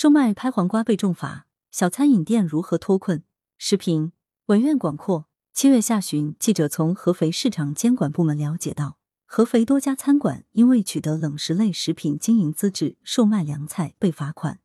售卖拍黄瓜被重罚，小餐饮店如何脱困？时评：文苑广阔。七月下旬，记者从合肥市场监管部门了解到，合肥多家餐馆因为取得冷食类食品经营资质，售卖凉菜被罚款。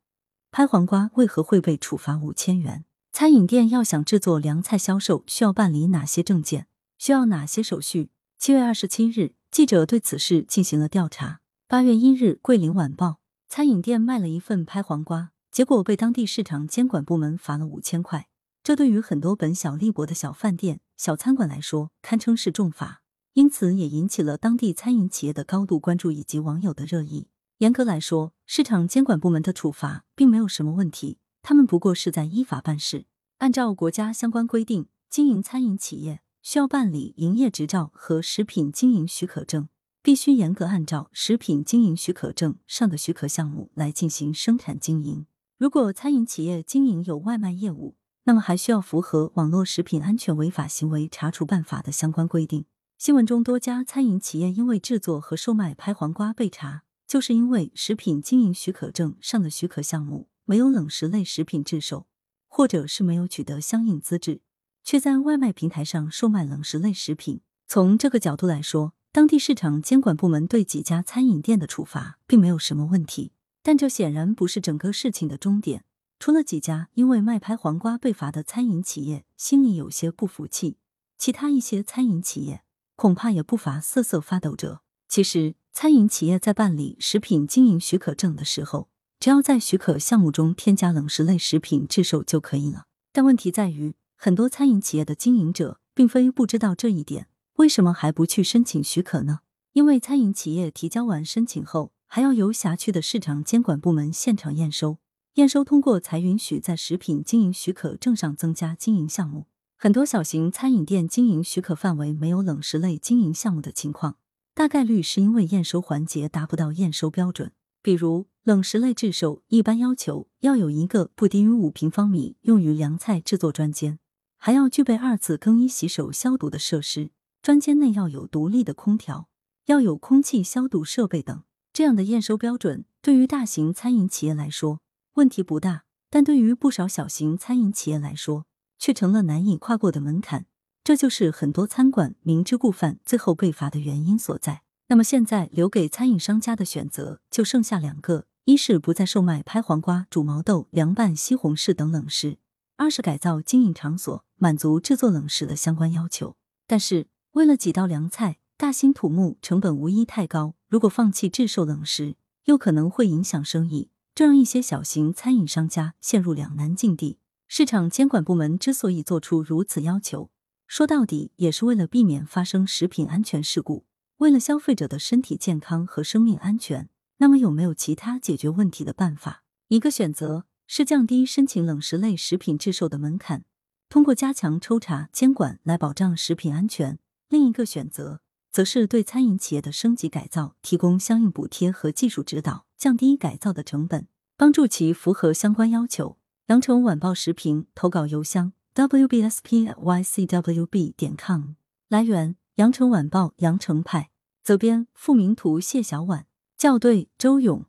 拍黄瓜为何会被处罚五千元？餐饮店要想制作凉菜销售，需要办理哪些证件？需要哪些手续？七月二十七日，记者对此事进行了调查。八月一日，桂林晚报。餐饮店卖了一份拍黄瓜，结果被当地市场监管部门罚了五千块。这对于很多本小利薄的小饭店、小餐馆来说，堪称是重罚，因此也引起了当地餐饮企业的高度关注以及网友的热议。严格来说，市场监管部门的处罚并没有什么问题，他们不过是在依法办事。按照国家相关规定，经营餐饮企业需要办理营业执照和食品经营许可证。必须严格按照食品经营许可证上的许可项目来进行生产经营。如果餐饮企业经营有外卖业务，那么还需要符合《网络食品安全违法行为查处办法》的相关规定。新闻中多家餐饮企业因为制作和售卖拍黄瓜被查，就是因为食品经营许可证上的许可项目没有冷食类食品制售，或者是没有取得相应资质，却在外卖平台上售卖冷食类食品。从这个角度来说，当地市场监管部门对几家餐饮店的处罚并没有什么问题，但这显然不是整个事情的终点。除了几家因为卖拍黄瓜被罚的餐饮企业心里有些不服气，其他一些餐饮企业恐怕也不乏瑟瑟发抖者。其实，餐饮企业在办理食品经营许可证的时候，只要在许可项目中添加冷食类食品制售就可以了。但问题在于，很多餐饮企业的经营者并非不知道这一点。为什么还不去申请许可呢？因为餐饮企业提交完申请后，还要由辖区的市场监管部门现场验收，验收通过才允许在食品经营许可证上增加经营项目。很多小型餐饮店经营许可范围没有冷食类经营项目的情况，大概率是因为验收环节达不到验收标准。比如冷食类制售，一般要求要有一个不低于五平方米用于凉菜制作专间，还要具备二次更衣、洗手、消毒的设施。专间内要有独立的空调，要有空气消毒设备等，这样的验收标准对于大型餐饮企业来说问题不大，但对于不少小型餐饮企业来说却成了难以跨过的门槛。这就是很多餐馆明知故犯最后被罚的原因所在。那么现在留给餐饮商家的选择就剩下两个：一是不再售卖拍黄瓜、煮毛豆、凉拌西红柿等冷食；二是改造经营场所，满足制作冷食的相关要求。但是。为了几道凉菜，大兴土木，成本无疑太高。如果放弃制售冷食，又可能会影响生意，这让一些小型餐饮商家陷入两难境地。市场监管部门之所以做出如此要求，说到底也是为了避免发生食品安全事故，为了消费者的身体健康和生命安全。那么有没有其他解决问题的办法？一个选择是降低申请冷食类食品制售的门槛，通过加强抽查监管来保障食品安全。另一个选择，则是对餐饮企业的升级改造提供相应补贴和技术指导，降低改造的成本，帮助其符合相关要求。羊城晚报时评投稿邮箱：wbspycwb 点 com。来源：羊城晚报羊城派。责编：付明图，谢小婉。校对：周勇。